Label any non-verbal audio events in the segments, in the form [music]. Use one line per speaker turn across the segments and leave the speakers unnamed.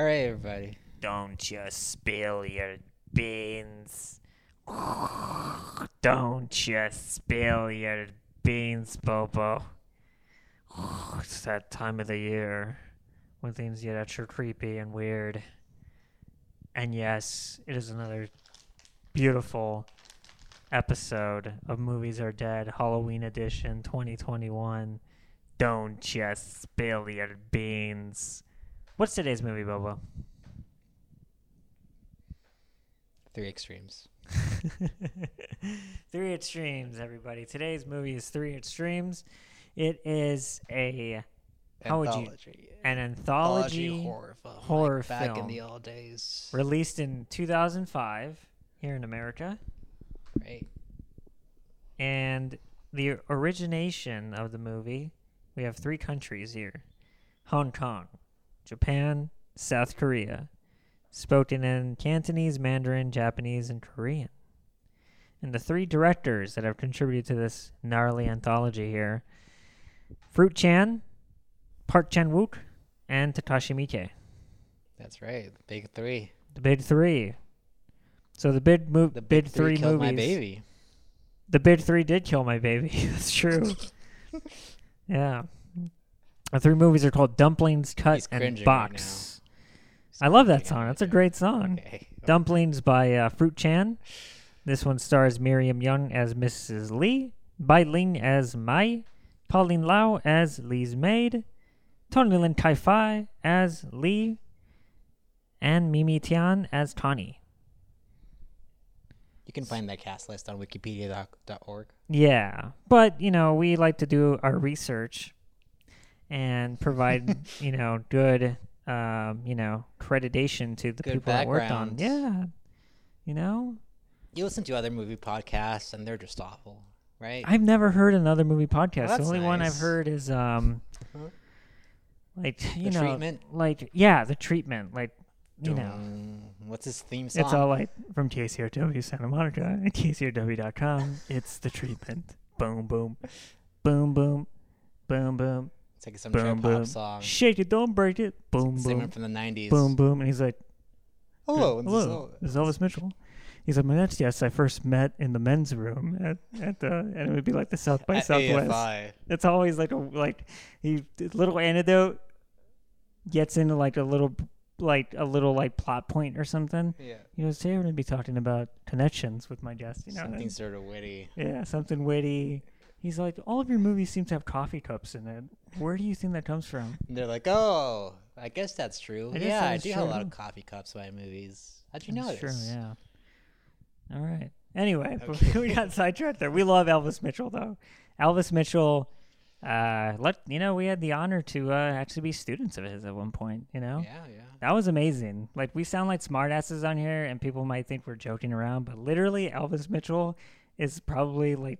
All right, everybody.
Don't just spill your beans. [sighs] Don't just spill your beans, Bobo. [sighs] It's that time of the year when things get extra creepy and weird. And yes, it is another beautiful episode of Movies Are Dead, Halloween edition 2021. Don't just spill your beans. What's today's movie, Bobo?
Three extremes. [laughs]
Three Extremes, everybody. Today's movie is Three Extremes. It is a How would you-
Anthology.
an anthology,
horror film. like
horror
back in the old days.
released in 2005 here in America.
Right.
And the origination of the movie, we have three countries here Hong Kong, Japan, South Korea. Spoken in Cantonese, Mandarin, Japanese, and Korean. And the three directors that have contributed to this gnarly anthology here Fruit Chan, Park Chan Wook, and Takashi Miike.
That's right. The big three.
The big three. So the big move,
The
big,
big,
three,
killed
movies.
my baby.
The big three did kill my baby. [laughs] That's true. [laughs] yeah. The three movies are called Dumplings, Cut,
He's
and
cringing right
Box. I love that song. That's a great song.
Okay.
Dumplings by uh, Fruit Chan. This one stars Miriam Yeung as Mrs. Lee, Bai Ling as Mai, Pauline Lau as Lee's maid, Tony Lin Kai Fai as Lee, and Mimi Tian as Tawny.
You can find that cast list on wikipedia.org.
Yeah, but you know, we like to do our research and provide, [laughs] you know, good, um, you know, accreditation to the
Good
people that worked on. Yeah, you know,
You listen to other movie podcasts, and they're just awful, right?
I've never heard another movie podcast. the
that's
only one I've heard is um,
Huh?
like you
The
know,
Treatment?
like yeah, the treatment, like you know.
What's his theme song?
It's all like from KCRW Santa Monica [laughs] and KCRW.com. It's the treatment. Boom, boom, boom, boom, boom, boom.
It's like some
boom,
trip
boom.
hop song.
Shake it, don't break it. Boom,
Singing
boom,
from the 90s.
boom, boom. And he's like,
Hello.
hello,
El-
this is Elvis Mitchell. He's like, my next guest I first met in the men's room at, at the, and it would be like the South by
at
Southwest.
AFI.
It's always like a like he little anecdote gets into like a little like a little like plot point or something.
Yeah.
He goes, "Today we're gonna be talking about connections with my guest." You know,
Something
and-
sort of witty.
yeah, something witty. He's like, all of your movies seem to have coffee cups in it. Where do you think that comes from?
And they're like, oh, I guess that's true.
I guess
yeah,
that
I do have a lot of coffee cups in my movies. How'd you
That's
notice?
true, yeah. All right. Anyway, [laughs]
Okay.
we got sidetracked there. We love Elvis Mitchell though. Elvis Mitchell. Uh, let you know we had the honor to uh, actually be students of his at one point. You know,
Yeah, yeah.
That was amazing. Like we sound like smartasses on here, and people might think we're joking around, but literally, Elvis Mitchell is probably like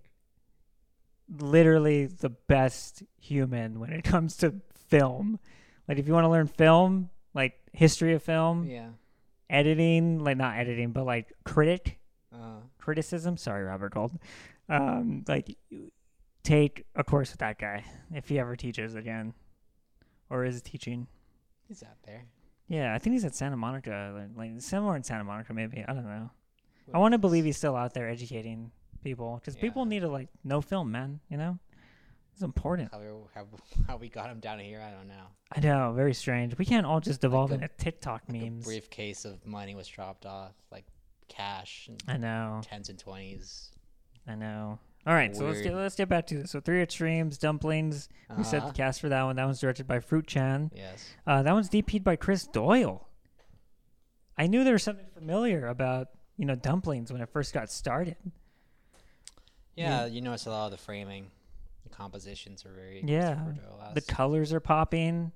literally the best human when it [laughs] comes to film. Like if you want to learn film, like history of film,
Yeah.
editing, like not editing, but like critic
Uh,
criticism. Sorry, Robert Gold. Um, like take a course with that guy if he ever teaches again, or is teaching.
he's out there.
Yeah, I think he's at Santa Monica, like, like somewhere in Santa Monica, maybe. I don't know. I want to believe he's still out there educating people because people need to like know film, man. You know, it's important.
How we, how, how we got him down here, I don't know.
I know, very strange. We can't all just devolve
a-
into TikTok
Like
memes.
briefcase of money was dropped off, like cash and
I know,
tens and twenties.
I know. All right, so let's get let's get back to this. So three extremes, dumplings. We set the
Uh-huh.
cast for that one. That one's directed by Fruit Chan.
Yes.
Uh, that one's DP'd by Chris Doyle. I knew there was something familiar about you know dumplings when it first got started.
Yeah, you notice a lot of the framing, the compositions are very
Yeah, The colors are popping.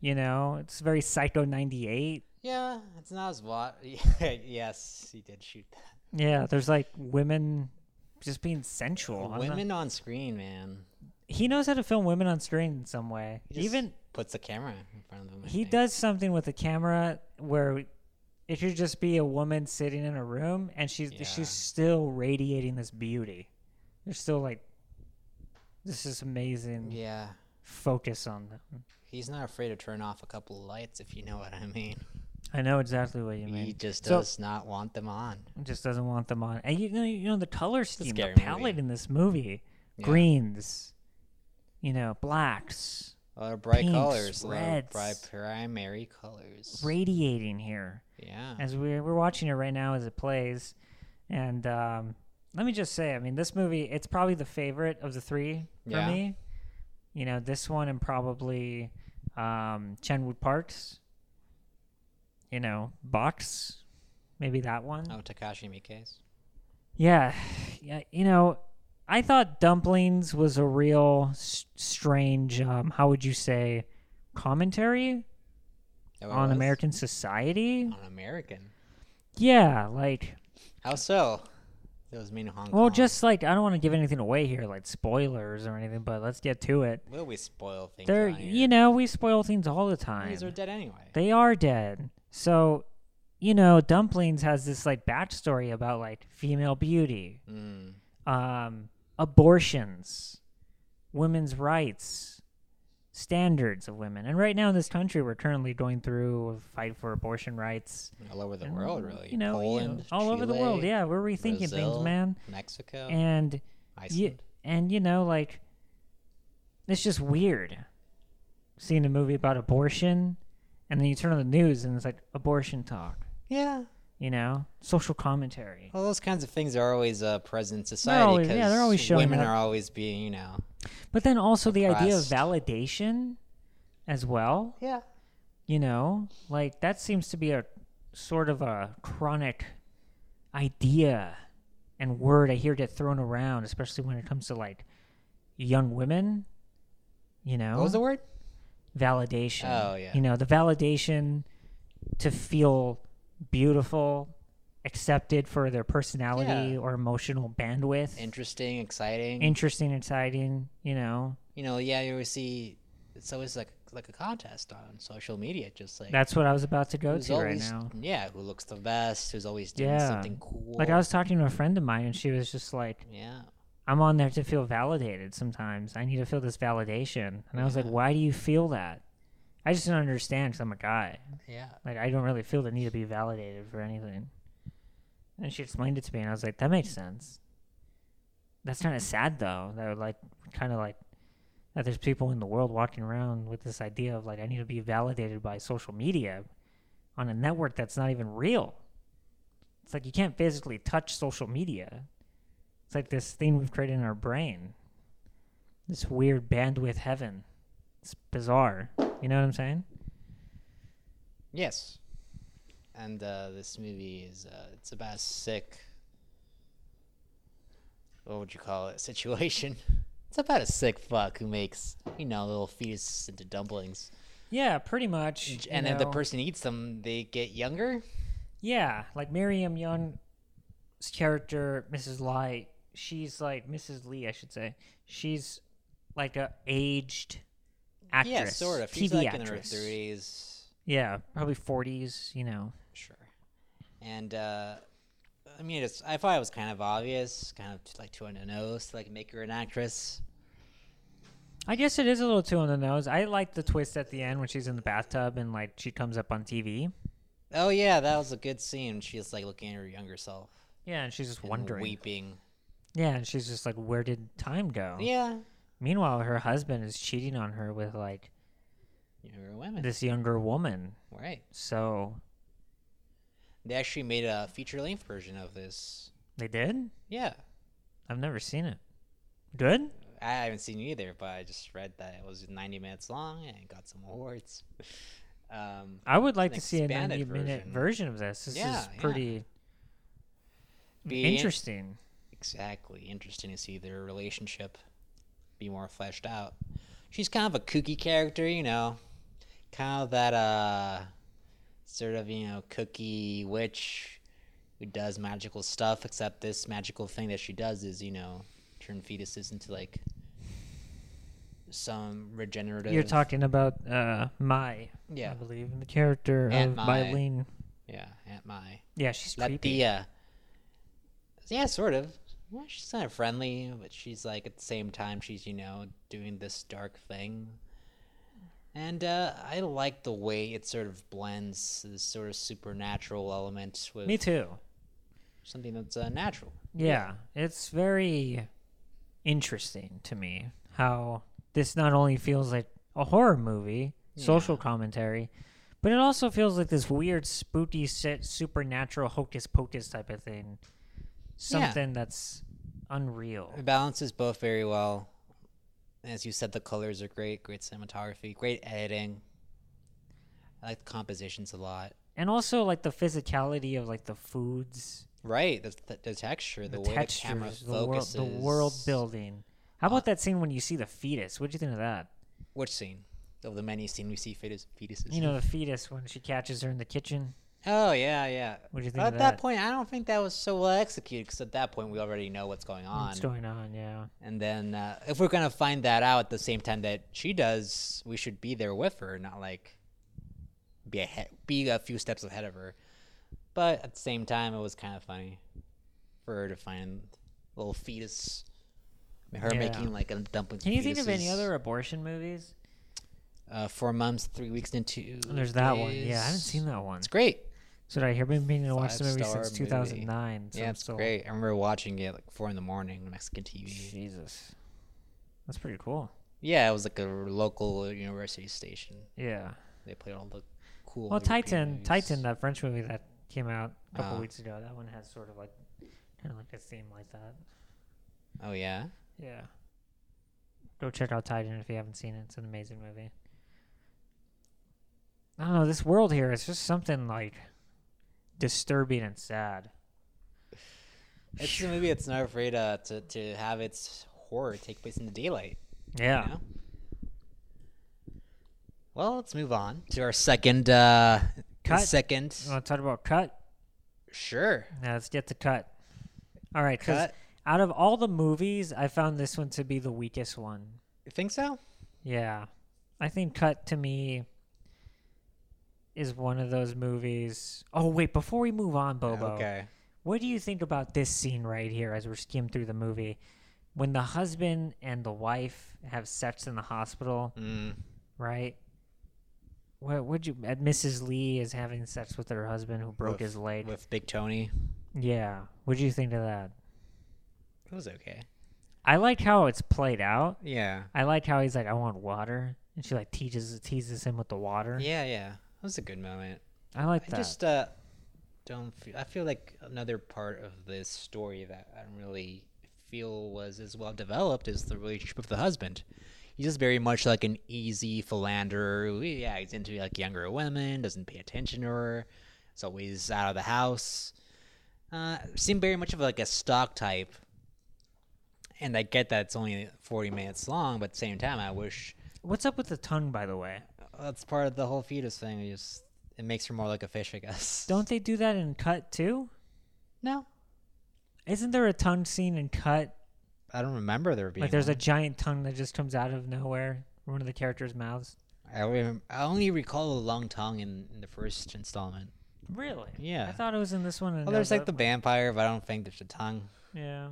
You know, it's very Psycho '98.
Yeah, it's not as what. [laughs] yes, he did shoot that.
Yeah, there's like women just being sensual. I don't know.
Women on screen, man.
He knows how to film women on screen in some way.
He
Even
puts the camera in front of them. I
he
think.
does something with the camera where it should just be a woman sitting in a room and she's
Yeah.
she's still radiating this beauty. There's still like this is amazing
Yeah,
focus on them.
He's not afraid to turn off a couple of lights, if you know what I mean.
I know exactly what you mean.
He just
So-
does not want them on.
Just doesn't want them on. And you know, you know the color scheme, the palette
movie.
in this movie,
Yeah.
greens, you know, blacks,
A lot of bright
pinks,
colors,
reds.
bright primary colors.
radiating here.
Yeah.
as we're, we're watching it right now as it plays. And um, let me just say, I mean, this movie, it's probably the favorite of the three for
Yeah.
me. You know, this one and probably um, Chan-wook Park's. You know, Box, maybe that one.
Oh, Takashi Miike's.
Yeah, yeah. You know, I thought Dumplings was a real s- strange. Um, how would you say, commentary
Oh,
on
was?
American society?
On American.
Yeah, like
How so? Was mean Hong
Well,
Kong.
just like I don't want to give anything away here, like spoilers or anything, but let's get to it.
Will we spoil things?
They're,
on here?
you know, we spoil things all the time.
These are dead anyway.
They are dead. So, you know, Dumplings has this like backstory about like female beauty,
Mm.
um, abortions, women's rights, standards of women. And right now in this country, we're currently going through a fight for abortion rights.
All over the
and,
world, really.
You know, you know,
Poland,
all over the world. Yeah, we're rethinking things, man.
Mexico,
And
Iceland.
Yeah, and you know, like it's just weird seeing a movie about abortion, and then you turn on the news and it's like abortion talk.
Yeah.
You know, social commentary.
Well, those kinds of things are always uh, present in society
yeah, they're always showing
women
up.
are always being, you know.
But then also the idea of validation as well.
Yeah.
You know, like that seems to be a sort of a chronic idea and word I hear get thrown around, especially when it comes to like young women. You know,
What was the word?
validation.
Oh, yeah.
You know, the validation to feel beautiful, accepted for their personality
Yeah.
or emotional bandwidth.
Interesting, exciting.
Interesting, exciting, you know.
you know, yeah, you always see. It's always like like a contest on social media, just like
That's what I was about to go to right now.
Yeah, who looks the best? Who's always doing
Yeah.
something cool?
Like I was talking to a friend of mine and she was just like,
Yeah.
I'm on there to feel validated sometimes. I need to feel this validation. And I was like, why do you feel that? I just don't understand because I'm a guy.
Yeah.
Like I don't really feel the need to be validated for anything. And she explained it to me, and I was like, that makes sense. That's kind of sad though. That would like kind of like that there's people in the world walking around with this idea of like I need to be validated by social media on a network that's not even real. It's like you can't physically touch social media. It's like this thing we've created in our brain. This weird bandwidth heaven. It's bizarre. You know what I'm saying?
Yes. And uh, this movie is uh, it's about a sick. What would you call it? [laughs] Situation. It's about a sick fuck who makes you know little fetuses into dumplings,
Yeah, pretty much. you
and if the person eats them, they get younger.
Yeah, like Miriam Yeung's character, Mrs. Lai, she's like Mrs. Lee, I should say. She's like a aged actress.
Yeah, sort of.
TV
She's like
actress.
in her thirties.
Yeah, probably forties. You know.
Sure. And uh, I mean, it's I thought it was kind of obvious, kind of like too on the nose to like make her an actress.
I guess it is a little too on the nose. I like the twist at the end when she's in the bathtub and like she comes up on TV.
Oh yeah, that was a good scene. She's like looking at her younger self,
Yeah, and she's just
and
wondering.
weeping.
Yeah, and she's just like, where did time go?
Yeah,
Meanwhile, her husband is cheating on her with like
younger women.
this younger woman.
right.
So
They actually made a feature length version of this.
they did.
Yeah,
I've never seen it. Good.
I haven't seen it either, but I just read that it was 90 minutes long and got some awards. [laughs] Um,
I would like to see a
expanded
90 minute
version.
version of this. This
Yeah,
is pretty
Be-
interesting.
exactly interesting to see their relationship be more fleshed out. She's kind of a kooky character, you know, kind of that uh, sort of you know cookie witch who does magical stuff. Except this magical thing that she does is you know turn fetuses into like some regenerative.
You're talking about uh, Mai,
Yeah.
I believe, the character
Aunt
of
Mai.
Mylene.
Yeah, Aunt Mai.
Yeah, she's creepy.
Latia. Yeah, sort of. Well, she's kind of friendly, but she's like at the same time she's you know doing this dark thing, And uh, I like the way it sort of blends this sort of supernatural element with
Me too.
something that's uh, natural.
Yeah, it's very interesting to me how this not only feels like a horror movie, social
Yeah.
commentary, but it also feels like this weird, spooky, supernatural, hocus pocus type of thing. Something that's unreal.
It balances both very well. As you said, the colors are great, great cinematography, great editing. I like the compositions a lot.
And also, like the physicality of like the foods,
Right, the, the, the texture, the,
the,
way the camera
textures, the, world, the world building. How about uh, that scene when you see the fetus? What do you think of that?
Which scene? Of the many scene we see fetus, fetuses.
You know, the fetus when she catches her in the kitchen.
Oh yeah, yeah.
What do you think
At that
that?
point, I don't think that was so well executed because at that point we already know what's going on.
What's going on? Yeah.
And then uh, if we're gonna find that out at the same time that she does, we should be there with her, not like be ahead, be a few steps ahead of her. But at the same time, it was kind of funny for her to find little fetus, her
Yeah.
making like a dumpling.
Can you think of any other abortion movies?
Uh, four months, three weeks into.
There's that one. Yeah, I haven't seen that one.
It's great.
So I hear been meaning to watch the movie since
movie.
2009. So
yeah, it's
still-
great. I remember watching it like four in the morning on Mexican TV.
Jesus, that's pretty cool.
Yeah, it was like a local university station.
Yeah.
They played all the cool.
Well, Titane,
movies.
Titane, that French movie that came out a couple
Ah.
weeks ago. That one has sort of like, kind of like a theme like that.
Oh yeah.
Yeah. Go check out Titane if you haven't seen it. It's an amazing movie. I don't know. This world here is just something like disturbing and sad.
It's a movie that's not afraid uh, to to have its horror take place in the daylight. you
Yeah.
know? Well, let's move on to our second. Uh,
Cut.
Second.
You want to talk about cut?
Sure.
Now let's get to cut. All right,
Cut.
out of all the movies, I found this one to be the weakest one.
You think so?
Yeah. I think Cut to me is one of those movies. Oh, wait, before we move on, Bobo,
Okay.
what do you think about this scene right here as we're skimming through the movie? When the husband and the wife have sex in the hospital,
Mm.
right? What would you? uh, Mrs. Lee is having sex with her husband who broke
With-
his leg.
With Big Tony.
yeah. What do you think of that?
It was okay.
I like how it's played out.
Yeah.
I like how he's like, I want water, and she like teases teases him with the water.
Yeah, yeah. That was a good moment.
I like that.
I
that.
just uh, don't feel. I feel like another part of this story that I don't really feel was as well developed is the relationship with the husband. He's just very much like an easy philanderer. Yeah, he's into like younger women, doesn't pay attention to her. Is always out of the house. Uh, seemed very much of like a stock type. And I get that it's only forty minutes long, but at the same time, I wish
What's up with the tongue, by the way?
That's part of the whole fetus thing. It just it makes her more like a fish, I guess.
Don't they do that in Cut too?
no.
Isn't there a tongue scene in Cut?
I don't remember there being.
Like there's a giant tongue that just comes out of nowhere from one of the characters' mouths.
I, rem- I only recall a long tongue in, in the first installment.
Really?
Yeah.
I thought it was in this one. and
Well, there's like the vampire, but I don't think there's a tongue.
Yeah.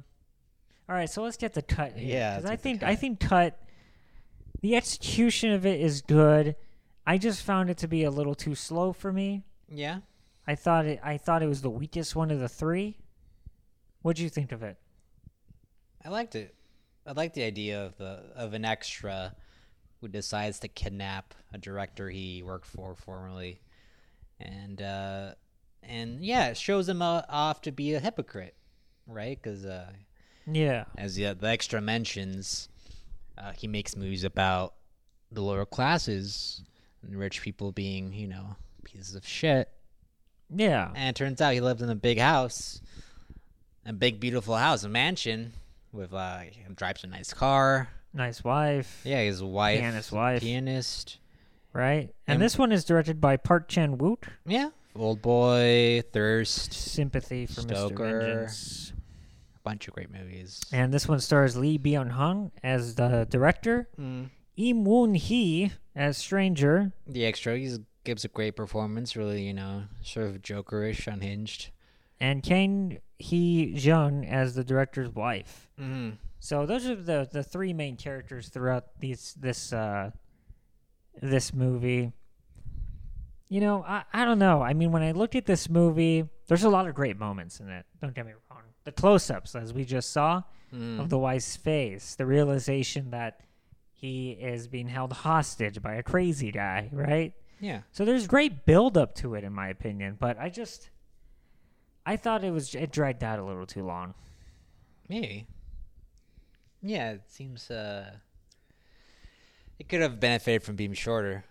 All right, so let's get to cut. Here,
Yeah,
'cause
let's
I think I think cut. The execution of it is good. I just found it to be a little too slow for me.
Yeah.
I thought it. I thought it was the weakest one of the three. What'd you think of it?
I liked it. I like the idea of the of an extra who decides to kidnap a director he worked for formerly, and uh, and yeah, it shows him uh, off to be a hypocrite, right? Because uh,
Yeah.
as the, the extra mentions, uh, he makes movies about the lower classes and rich people being, you know, pieces of shit.
Yeah.
And it turns out he lived in a big house, a big, beautiful house, a mansion with, uh, drives a nice car.
Nice wife.
Yeah, his wife,
Pianist wife.
pianist.
Right. And
And-
this one is directed by Park Chan Wook.
Yeah, Old Boy, Thirst,
Sympathy for Mr.
Stoker.
Vengeance.
a bunch of great movies.
And this one stars Lee Byung Hun as the director,
Mm.
Im Woon Hee as Stranger,
The extra, he gives a great performance. Really, you know, sort of Jokerish, unhinged.
and Kang Hee Jung as the director's wife.
Mm.
So those are the the three main characters throughout these this uh this movie. You know, I, I don't know. I mean, when I looked at this movie, there's a lot of great moments in it. Don't get me wrong. The close ups, as we just saw,
Mm.
of the wife's face, the realization that he is being held hostage by a crazy guy, right?
Yeah.
So there's great build up to it, in my opinion. But I just, I thought it was it dragged out a little too long.
Maybe. Yeah, it seems uh it could have benefited from being shorter.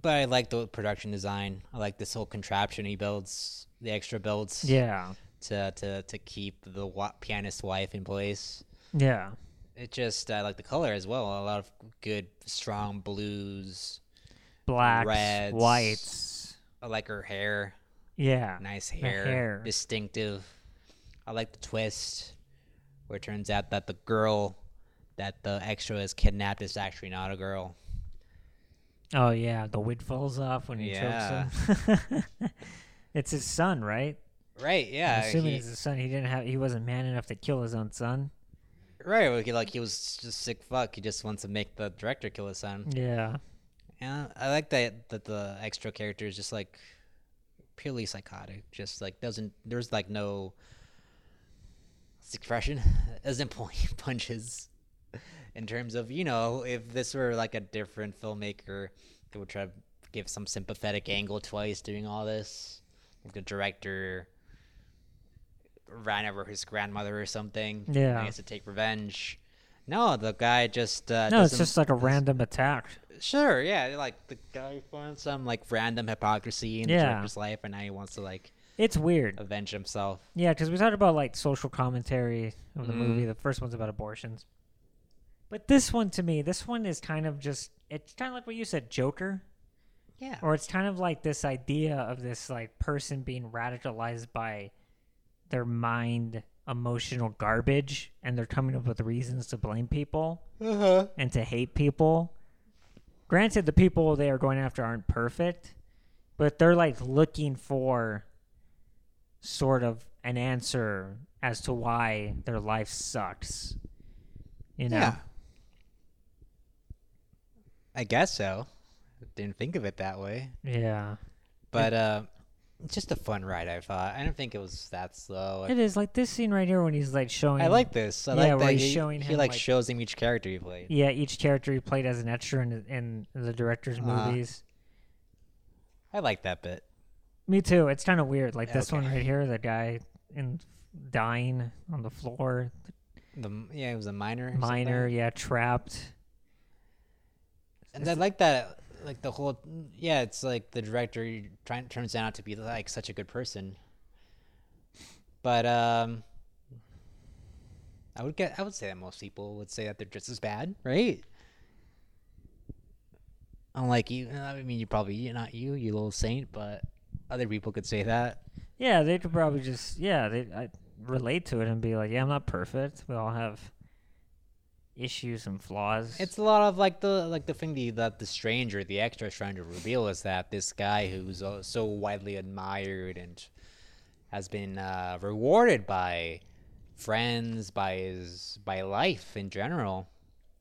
But I like the production design. I like this whole contraption he builds, the extra builds
Yeah,
to to to keep the wa- pianist wife in place.
yeah,
It just I like the color as well. A lot of good strong blues.
blacks,
Reds.
whites.
I like her hair.
Yeah,
Nice hair,
hair.
distinctive. I like the twist where it turns out that the girl that the extra is kidnapped is actually not a girl.
Oh yeah, the wig falls off when he
Yeah.
chokes him. [laughs] it's his son, right?
Right? Yeah.
I'm assuming
he-
it's his son. He didn't have. He wasn't man enough to kill his own son.
Right. Like he, like he was just sick fuck. He just wants to make the director kill his son.
Yeah,
Yeah, I like that that the extra character is just like purely psychotic. Just like doesn't there's like no expression [laughs] doesn't any [laughs] punches in terms of you know if this were like a different filmmaker they would try to give some sympathetic angle twice doing all this like the director ran over his grandmother or something
Yeah.
he has to take revenge no the guy just uh,
no, it's just like a random attack.
Sure, yeah, like the guy found some like random hypocrisy in the
Yeah.
director's life, and now he wants to like
It's weird.
avenge himself.
Yeah, because we talked about like social commentary of the movie.
Mhm.
The first one's about abortions, but this one to me, this one is kind of just. It's kind of like what you said, Joker.
Yeah,
or it's kind of like this idea of this like person being radicalized by their mind emotional garbage and they're coming up with reasons to blame people
uh-huh.
and to hate people granted the people they are going after aren't perfect but they're like looking for sort of an answer as to why their life sucks you know
yeah. I guess so. Didn't think of it that way,
yeah
but uh, just a fun ride. I thought. I don't think it was that slow.
it is like this scene right here when he's like showing
I like this. I
Yeah,
like
where
that
he's
he,
showing
he like
like-
shows him each character he played.
Yeah, each character he played as an extra in, in the director's
Uh-huh.
movies.
I like that bit.
Me too. It's kind of weird. Like this one right here, the guy in dying on the floor,
The yeah, it was a minor. or
minor,
something.
yeah, trapped.
And I like that, like the whole, yeah, it's like the director trying turns out to be like such a good person. But um, I would get, I would say that most people would say that they're just as bad, right? Unlike you, I mean, you probably you're not you, you little saint, but other people could say that.
Yeah, they could probably just yeah, they I relate to it and be like, yeah, I'm not perfect. We all have issues and flaws.
It's a lot of like the like the thing the, that the stranger, the extra is trying to reveal is that this guy who's uh, so widely admired and has been uh, rewarded by friends, by his by life in general,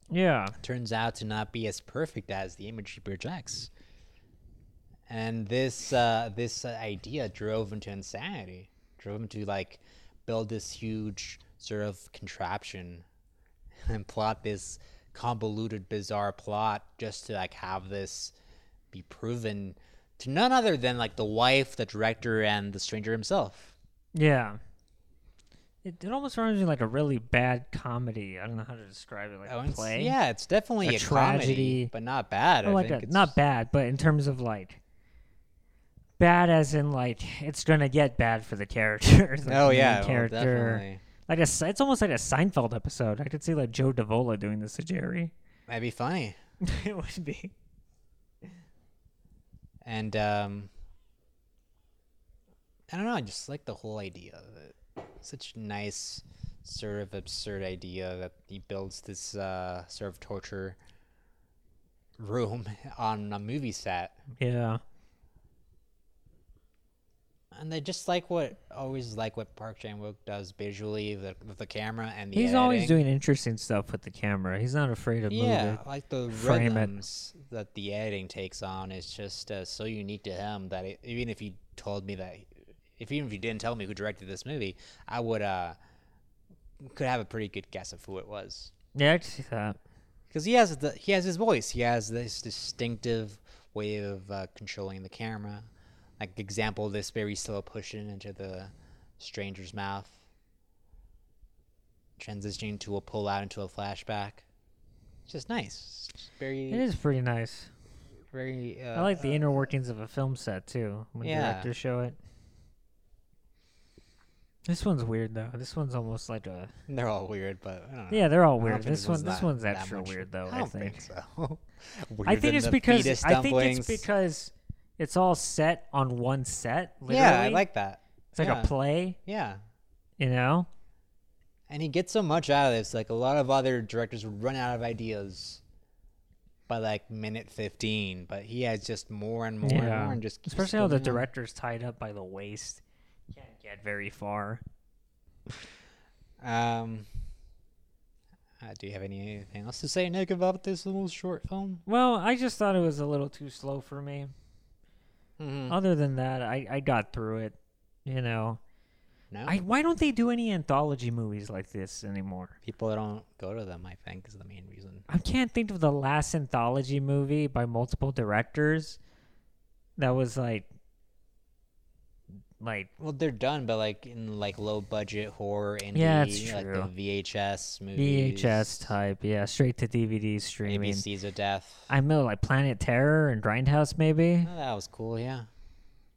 yeah,
turns out to not be as perfect as the image he projects. And this uh, this uh, idea drove him to insanity. Drove him to like build this huge sort of contraption and plot this convoluted, bizarre plot just to like have this be proven to none other than like the wife, the director, and the stranger himself.
yeah. It, it almost reminds me like a really bad comedy. I don't know how to describe it, like
Oh,
a
it's-
play.
yeah, it's definitely
A
a,
tragedy.
comedy, but not bad. I
like
think
a,
it's
not bad, but in terms of like bad as in like it's gonna get bad for the character. [laughs] Oh, the
Oh yeah, well,
character.
definitely.
Like a, it's almost like a Seinfeld episode. I could see like Joe Davola doing this to Jerry.
That'd be funny. [laughs]
it would be.
and um I don't know, I just like the whole idea of it. Such a nice sort of absurd idea that he builds this uh sort of torture room [laughs] on a movie set.
Yeah.
And they just like what always like what Park Chan Wook does visually the, with the camera and the
He's always doing interesting stuff with the camera. He's not afraid of
yeah,
it.
like the
frame it.
rhythms that the editing takes on is just uh, so unique to him that it, even if you told me that, if even if you didn't tell me who directed this movie, I would uh could have a pretty good guess of who it was
Yeah, I see that.
because he has the he has his voice, he has this distinctive way of uh, controlling the camera. Like example, this very slow pushing into the stranger's mouth, transitioning to a pull out into a flashback. It's just nice. It's very
It is pretty nice.
very. Uh,
I like the inner workings of a film set too. When
yeah.
directors show it. This one's weird though. This one's almost like a [laughs]
They're all weird, but I don't know.
yeah. They're all weird. This one, this one's extra
much-
weird though.
I
I
don't
think.
so. [laughs]
I think it's because I think it's because it's all set on one set. Literally.
yeah, I like that.
It's like
yeah.
a play,
Yeah,
you know.
and he gets so much out of this. Like a lot of other directors would run out of ideas by like minute fifteen, but he has just more and more and more, and just keeps
Especially how the director's tied up by the waist. Can't get very far.
Um, uh, do you have anything else to say, Nick, about this little short film?
Well, I just thought it was a little too slow for me.
Mm-hmm.
Other than that, I, I got through it. You know,
no,
I why don't they do any anthology movies like this anymore?
people don't go to them. I think is the main reason.
I can't think of the last anthology movie by multiple directors that was like like
Well, they're done, but like in like low budget horror indie,
Yeah, it's
like
true.
the VHS movies,
VHS type, yeah, straight to DVD streaming.
ABCs of Death.
I know like Planet Terror and Grindhouse maybe.
Oh, that was cool, yeah.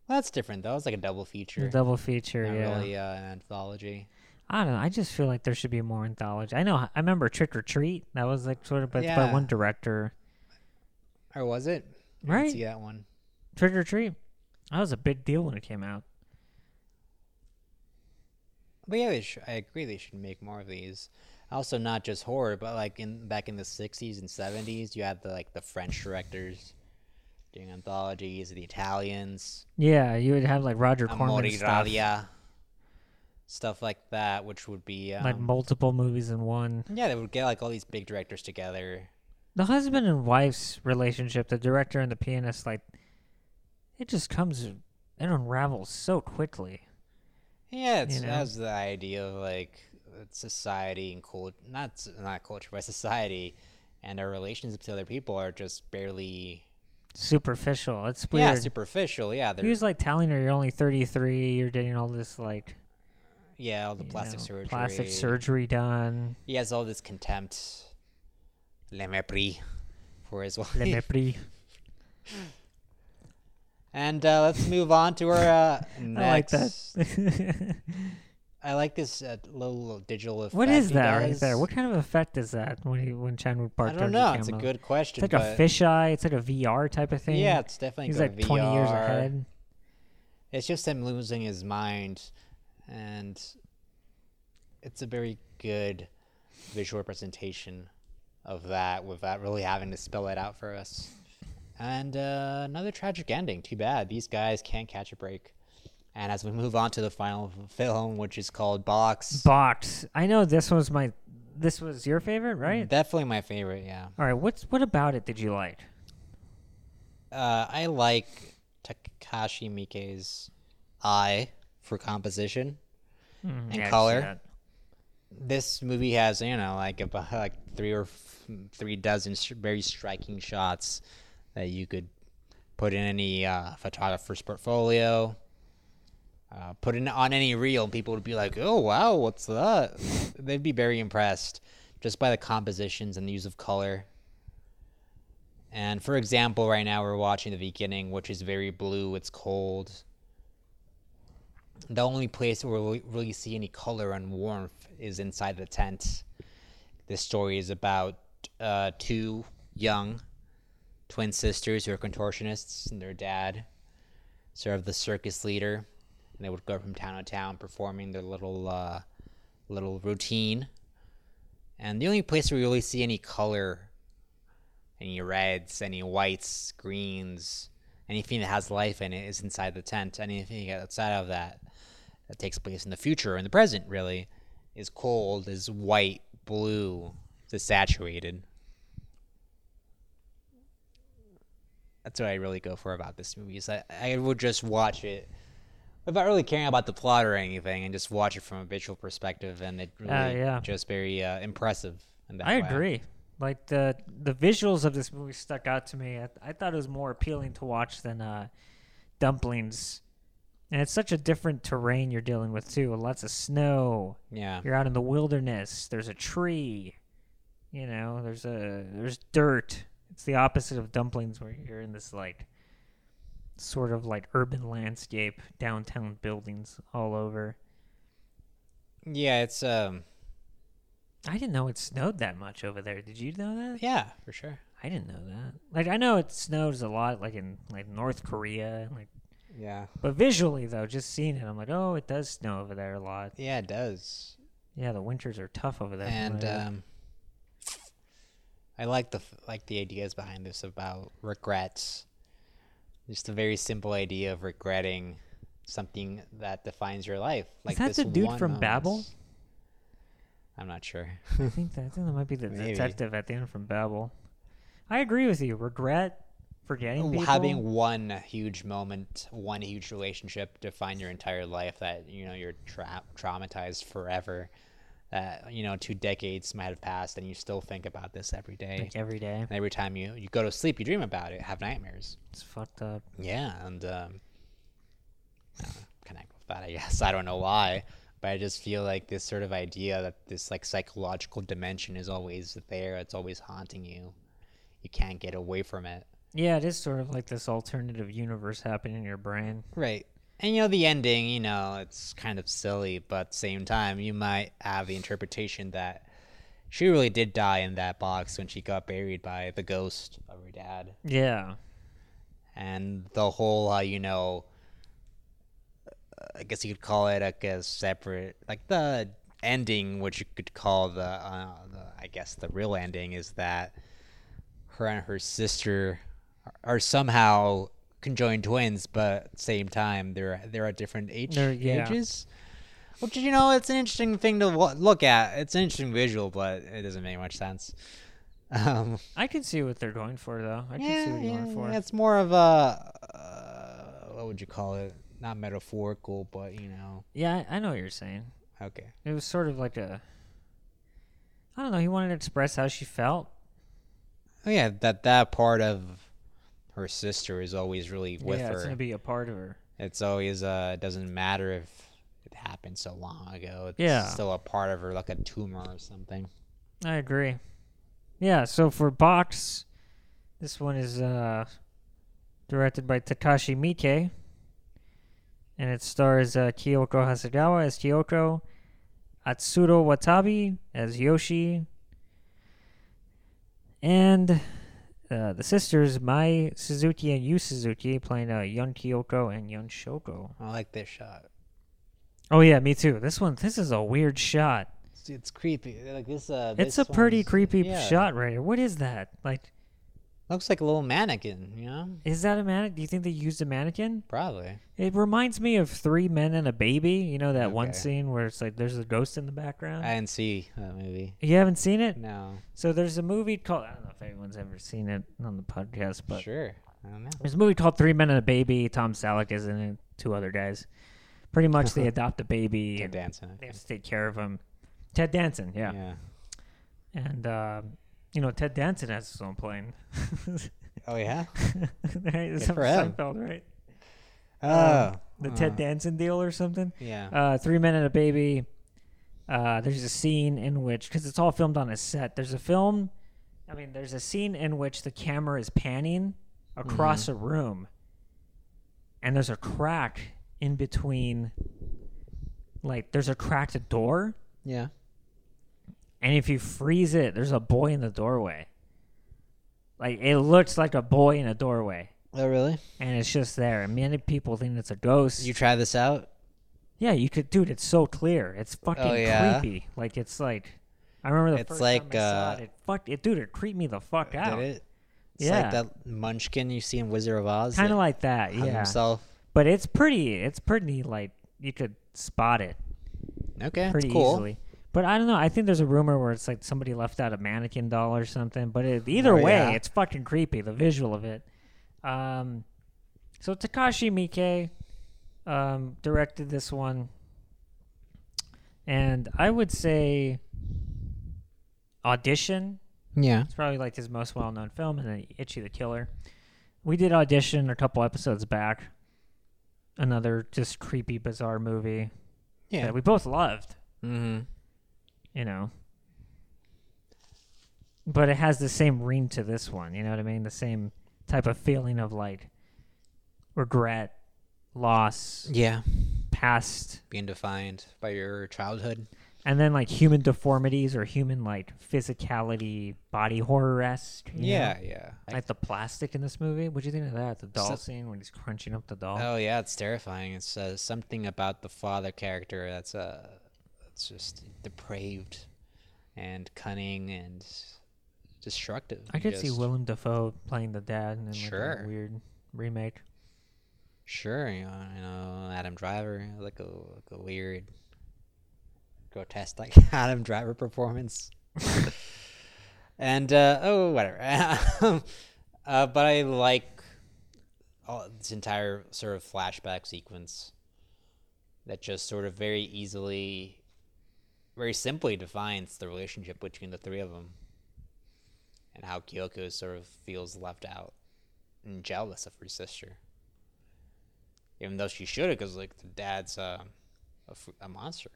Well, that's different though. It's like a double feature,
The double feature,
not
yeah.
really uh, an anthology.
I don't know. I just feel like there should be more anthology. I know. I remember Trick or Treat. That was like sort of, but it's by one director.
Or was it? I
Right.
See that one.
Trick or Treat. That was a big deal when it came out.
But yeah, they sh- I agree. They should make more of these. Also, not just horror, but like in back in the '60s and '70s, you had the like the French directors doing anthologies, the Italians,
Yeah, you would have like Roger Corman
Amore
stuff,
Radia, stuff like that, which would be um,
like multiple movies in one.
yeah, they would get like all these big directors together.
The husband and wife's relationship, the director and the pianist, like it just comes, it unravels so quickly.
Yeah, it's
You know?
has the idea of like society and cult, not not culture, but [laughs] society, and our relationships to other people are just barely
Superficial. It's
yeah superficial. Yeah,
he was like telling her, "You're only 33. You're getting all this like
yeah all the plastic
know,
surgery.
plastic surgery done."
He has all this contempt, le mépris, for his wife.
Le mépris. [laughs]
And uh, let's move on to our uh, [laughs]
I like
next.
that. [laughs]
I like this uh, little digital effect.
what is that right there? What kind of effect is that when he when Chan-wook Park
I don't know. It's a good question.
It's like a fisheye. It's like a VR type of thing.
Yeah, it's definitely
he's like 20 years ahead.
It's just him losing his mind, and it's a very good visual representation of that without really having to spell it out for us. And uh, another tragic ending. Too bad. These guys can't catch a break. And as we move on to the final film, which is called Box,
Box. I know this was my. This was your favorite, right?
definitely my favorite. Yeah,
All right. What's what about it did you like?
uh, I like Takashi Miike's eye for composition.
Mm,
And
yeah, I can see
color. this movie has you know like about like three or f- three dozen sh- very striking shots that you could put in any uh, photographer's portfolio uh, put it on any reel people would be like oh wow what's that? [laughs] They'd be very impressed just by the compositions and the use of color. And for example right now we're watching the beginning which is very blue it's cold. The only place where we really see any color and warmth is inside the tent. This story is about uh, two young twin sisters who are contortionists, and their dad served the circus leader, and they would go from town to town performing their little uh, little routine. And the only place where we really see any color, any reds, any whites, greens, anything that has life in it is inside the tent. Anything outside of that that takes place in the future or in the present really is cold, is white, blue, is saturated. That's what I really go for about this movie. Is I, I would just watch it without really caring about the plot or anything, and just watch it from a visual perspective, and it really
Uh, yeah.
just very uh, impressive. In that
I
way.
agree. Like the the visuals of this movie stuck out to me. I, I thought it was more appealing to watch than uh, Dumplings. And it's such a different terrain you're dealing with too. Lots of snow.
Yeah,
You're out in the wilderness. There's a tree. You know, there's a there's dirt. It's the opposite of Dumplings, where you're in this like sort of like urban landscape, downtown buildings all over.
yeah, it's um,
I didn't know it snowed that much over there. Did you know that?
yeah, for sure.
I didn't know that. Like I know it snows a lot, like in like North Korea, like.
Yeah,
But visually though, just seeing it, I'm like, oh, it does snow over there a lot.
yeah, it does.
Yeah, the winters are tough over there.
and um, I like the like the ideas behind this about regrets. Just a very simple idea of regretting something that defines your life. Like
that
this
the dude from
moment.
Babel?
I'm not sure.
I think that I think that might be the [laughs]
Maybe.
detective at the end from Babel. I agree with you. Regret, forgetting people.
Having one huge moment, one huge relationship define your entire life that you know you're tra- traumatized forever. That you know two decades might have passed and you still think about this every day.
like every day.
And every time you, you go to sleep, you dream about it, have nightmares.
It's fucked up.
Yeah, and um, know, connect with that. I guess [laughs] I don't know why, but I just feel like this sort of idea that this like psychological dimension is always there. It's always haunting you. You can't get away from it.
Yeah, it is sort of like this alternative universe happening in your brain.
Right. And you know the ending. You know it's kind of silly, but at the same time, you might have the interpretation that she really did die in that box when she got buried by the ghost of her dad.
Yeah.
and the whole uh, you know i guess you could call it like a separate like the ending which you could call the, uh, the i guess the real ending is that her and her sister are somehow conjoined twins but same time they're they're at different age
They're- yeah.
ages which you know it's an interesting thing to lo- look at it's an interesting visual but it doesn't make much sense um
I can see what they're going for though. I can see what you're going for.
it's more of a uh, what would you call it? Not metaphorical, but you know.
Yeah, I, I know what you're saying.
Okay.
It was sort of like a I don't know, he wanted to express how she felt.
Oh yeah, that that part of her sister is always really with
yeah, it's
her.
gonna be a part of her.
it's always uh it doesn't matter if it happened so long ago. It's
Yeah.
still a part of her, like a tumor or something.
I agree. Yeah, so for Box, this one is uh, directed by Takashi Miike. And it stars uh, Kyoko Hasegawa as Kyoko, Atsuro Watabe as Yoshi, and uh, the sisters Mai Suzuki and Yu Suzuki playing uh, Yun Kyoko and Yun Shoko.
I like this shot.
Oh yeah, me too. This one, this is a weird shot.
It's, it's creepy. Like this. Uh,
It's
this
a pretty creepy
yeah.
shot right here. What is that? Like,
Looks like a little mannequin. You know.
is that a mannequin? Do you think they used a mannequin?
Probably.
It reminds me of Three Men and a Baby. You know that one scene where it's like there's a ghost in the background.
I didn't see that movie.
you haven't seen it?
No.
So there's a movie called I don't know if anyone's ever seen it on the podcast, but
sure. I don't know.
there's a movie called Three Men and a Baby. Tom Selleck is in it. Two other guys. Pretty [laughs] much they adopt a baby
Ted Danson.
they have to take care of him. Ted Danson, yeah.
yeah.
And um, you know Ted Danson has his own plane. [laughs]
Oh yeah. [laughs]
right? It's
Good for him.
Seinfeld, right?
Oh.
The
uh,
Ted Danson deal or something.
Yeah.
Uh, Three Men and a Baby. Uh, there's a scene in which, because it's all filmed on a set, there's a film. I mean, there's a scene in which the camera is panning across
Mm-hmm.
a room, and there's a crack in between. Like, there's a cracked door,
yeah.
And if you freeze it, there's a boy in the doorway. Like, it looks like a boy in a doorway,
Oh really?
and it's just there. And many people think it's a ghost.
You try this out?
Yeah, you could, dude. It's so clear. It's fucking
Oh, yeah?
creepy. Like it's like, I remember the
It's
first
like,
time I saw
uh,
it. It fucked it, dude. It creeped me the fuck out.
Did it? It's
yeah,
like that Munchkin you see in Wizard of Oz.
kind of like that. Yeah,
Himself.
but it's pretty. It's pretty like you could spot it
Okay,
pretty
cool.
easily. But I don't know. I think there's a rumor where it's like somebody left out a mannequin doll or something. But it, either
Oh,
way,
yeah.
it's fucking creepy. The visual of it. Um, so Takashi Miike um, directed this one, and I would say Audition
Yeah.
It's probably like his most well known film, and then Ichi the Killer. We did audition a couple episodes back. Another just creepy, bizarre movie
Yeah.
that we both loved,
mm-hmm.
You know. But it has the same ring to this one, you know what I mean? The same type of feeling of like regret, loss,
Yeah.
past,
Being defined by your childhood.
and then like human deformities or human like physicality, body horror esque.
Yeah, yeah. I-
Like the plastic in this movie. What do you think of that? The doll
So-
scene when he's crunching up the doll.
oh yeah, it's terrifying. It's uh, something about the father character that's uh, it's just depraved and cunning and destructive.
I could see Willem Dafoe playing the dad in like a weird remake.
Sure, you know, you know Adam Driver, like a like a weird, grotesque like [laughs] Adam Driver performance. [laughs] and uh, oh, whatever. [laughs] uh, but I like all, this entire sort of flashback sequence that just sort of very easily, very simply defines the relationship between the three of them, and how Kyoko sort of feels left out and jealous of her sister even though she should have, because like the dad's uh, a, f- a monster.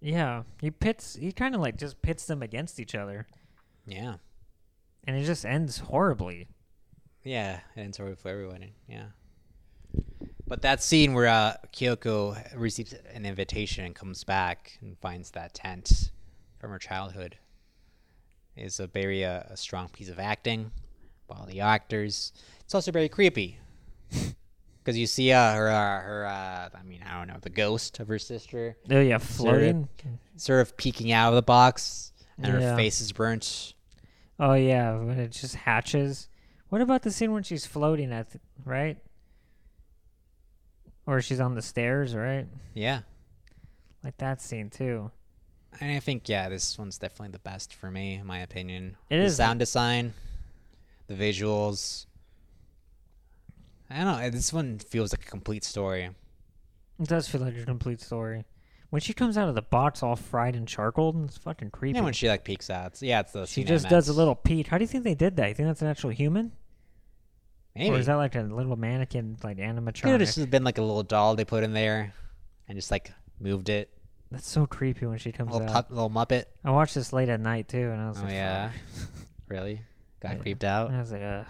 Yeah, he pits. He kind of like just pits them against each other,
Yeah,
and it just ends horribly.
yeah, and sorry for everyone. Yeah, but that scene where uh, Kyoko receives an invitation and comes back and finds that tent from her childhood is a very uh, a strong piece of acting by all the actors. It's also very creepy. [laughs] Because you see uh, her, uh, her, uh, I mean, I don't know, the ghost of her sister
Oh yeah, floating.
sort of peeking out of the box, and
Yeah.
her face is burnt.
Oh yeah, when it just hatches. What about the scene when she's floating at the, right? Or she's on the stairs, right?
Yeah,
Like that scene too.
and I think yeah, this one's definitely the best for me, in my opinion.
It
the
is.
sound design, the visuals. I don't know. Eh, this one feels like a complete story.
It does feel like a complete story. When she comes out of the box all fried and charcoaled, it's fucking creepy.
Yeah, when she like peeks out, it's- yeah, it's the.
she just does a little peek. How do you think they did that? You think that's an actual human?
Maybe.
Or is that like a little mannequin, like
Could have
animatronic?
just been like a little doll they put in there, and just like moved it.
That's so creepy when she comes
little
out.
pup, little muppet.
I watched this late at night too, and I was
Oh
like,
yeah, [laughs] really? Got
Yeah.
creeped out.
I was like, uh,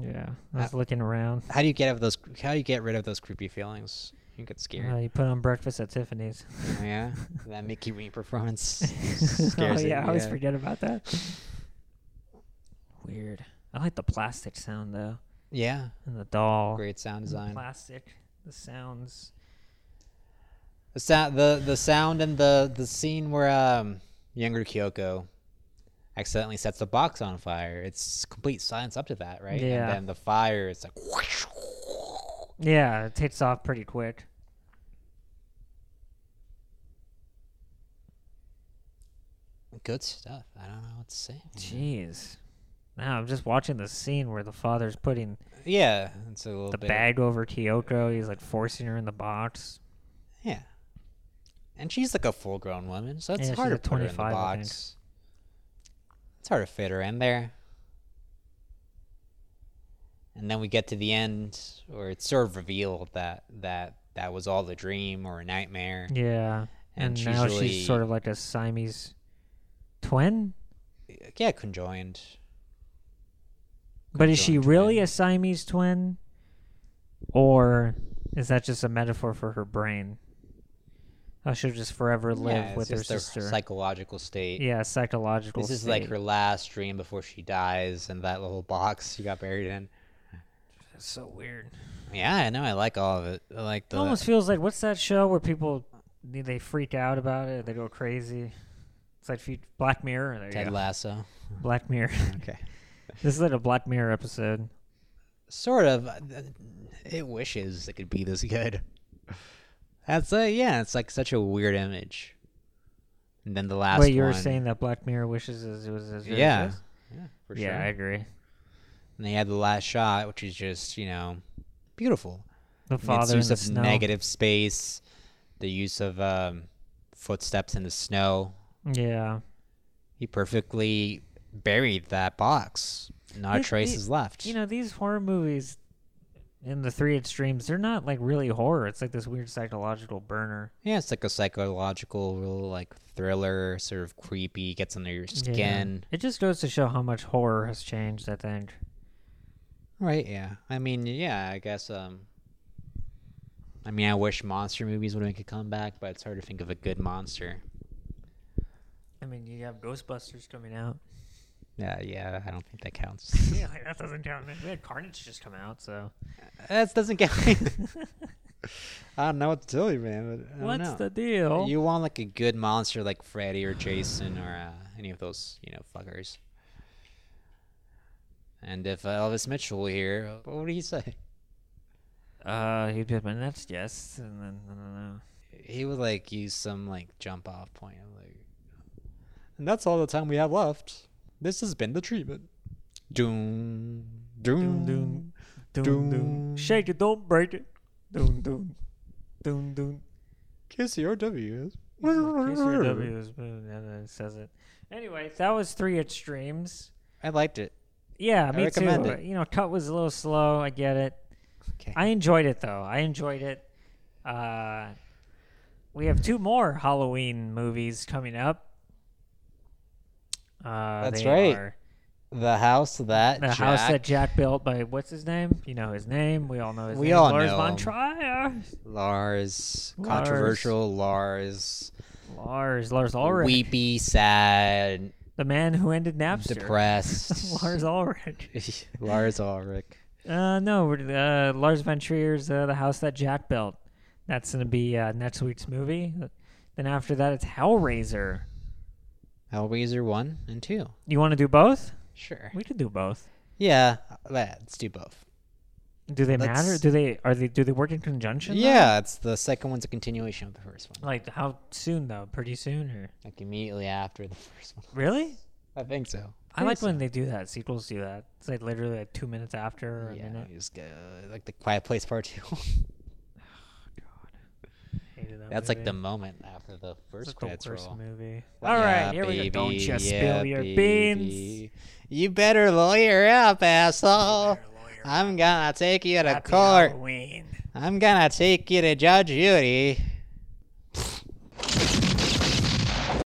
yeah. I was looking around.
How do you get of those? How do you get rid of those creepy feelings? You get scared.
Uh, you put on breakfast at Tiffany's.
Oh, yeah, [laughs] that Mickey Rooney performance [laughs]
oh
scares it,
yeah, I always
yeah.
forget about that. Weird. I like the plastic sound though,
Yeah,
and the doll.
great sound
and the
design.
Plastic. The sounds.
The sound, the the sound, and the the scene where um younger Kyoko accidentally sets the box on fire. It's complete silence up to that, right?
Yeah.
And then the fire, it's like
Yeah, it takes off pretty quick.
good stuff. I don't know what to say.
Jeez. Now I'm just watching the scene where the father's putting
Yeah, it's a little
the
bit.
bag over Kyoko. He's like forcing her in the box.
Yeah. And she's like a full grown woman, so it's
Yeah,
hard
she's
to put her in the
25, I think.
box. It's hard to fit her in there. And then we get to the end where it's sort of revealed that that that was all a dream or a nightmare.
Yeah.
And
And,
she's
now
really-
she's sort of like a Siamese twin.
Yeah, conjoined.
But is she really
twin.
a Siamese twin? Or is that just a metaphor for her brain? How she'll just forever live
yeah,
with
it's
her sister.
psychological state.
yeah, psychological.
This is like her last dream before she dies and that little box she got buried in.
That's so weird.
Yeah, I know. I like all of it. I like
It
the.
almost feels like what's that show where people they- freak out about it, they go crazy. It's like Black Mirror. There
Ted. Lasso.
Black Mirror.
Okay. [laughs]
This is like a Black Mirror episode.
Sort of. It wishes it could be this good. That's a yeah. It's like such a weird image. And then the last
Wait, you were
one-
saying that Black Mirror wishes it was as good as
Yeah.
this?
Yeah, for
yeah,
sure.
I agree.
And they had the last shot, which is just you know beautiful.
The
And its
father in
use
the
of
snow.
negative space, the use of um, footsteps in the snow.
Yeah.
He perfectly buried that box. Not a trace is left.
You know, these horror movies in the three extremes, they're not like really horror. It's like this weird psychological burner.
yeah, it's like a psychological, real like thriller, sort of creepy, gets under your skin.
It just goes to show how much horror has changed, I think.
Right, yeah. I mean, yeah, I guess um I mean, I wish monster movies would make a comeback, but it's hard to think of a good monster.
I mean, you have Ghostbusters coming out.
Yeah, yeah, I don't think that counts. [laughs]
yeah, [laughs] like, that doesn't count. We had Carnage just come out, so.
that doesn't count. [laughs] I don't know what to tell you, man.
What's
know.
the deal?
You want like a good monster like Freddy or Jason or uh, any of those, you know, fuckers. And if Elvis Mitchell were here, what would he say?
Uh, he'd be my next guest, and then I don't know.
He would like use some like jump off point, like. And that's all the time we have left. This has been the treatment. Doom, doom,
Doom, doom, doom,
Doom.
doom. Shake it, don't break it. Doom, doom, doom, doom.
KCRW.
KCRW is and then it says it. Anyway, that was three extremes.
I liked it.
Yeah,
I
me
recommend
too.
it.
You know, cut was a little slow. I get it.
Okay.
I enjoyed it though. I enjoyed it. Uh, we have two more Halloween movies coming up. Uh,
That's right.
are
the house that
the house
Jack
that Jack built by what's his name? You know his name. We all know his
We
name.
all
Lars
know
von. Trier.
Lars, controversial Lars,
Lars. Lars Ulrich.
weepy, sad,
The man who ended Napster.
depressed. [laughs]
Lars Ulrich. [laughs]
Lars Ulrich.
Uh, no, uh, Lars von Trier's uh, The House That Jack Built. That's going to be uh, next week's movie. Then after that, it's Hellraiser.
Hellraiser one and two.
You want to do both?
Sure.
We could do both.
Yeah, let's do both.
Do they matter?
Let's-
Do they are they do they work in conjunction? though?
Yeah, it's the second one's a continuation of the first one.
Like how soon though? Pretty soon or
Like immediately after the first one.
really?
I think so.
I like when they do that. Sequels do that. It's like literally like two minutes after or a
Yeah,
minute.
you just go, like the Quiet Place Part Two. [laughs]
Hated that
That's like the moment after the
It's
first
like the worst
roll.
movie.
Well,
All right,
yeah,
here we go. Don't
baby,
you
yeah,
spill your beans.
You better lawyer up, asshole. I'm gonna take you to
Happy
court.
Halloween.
I'm gonna take you to Judge Judy.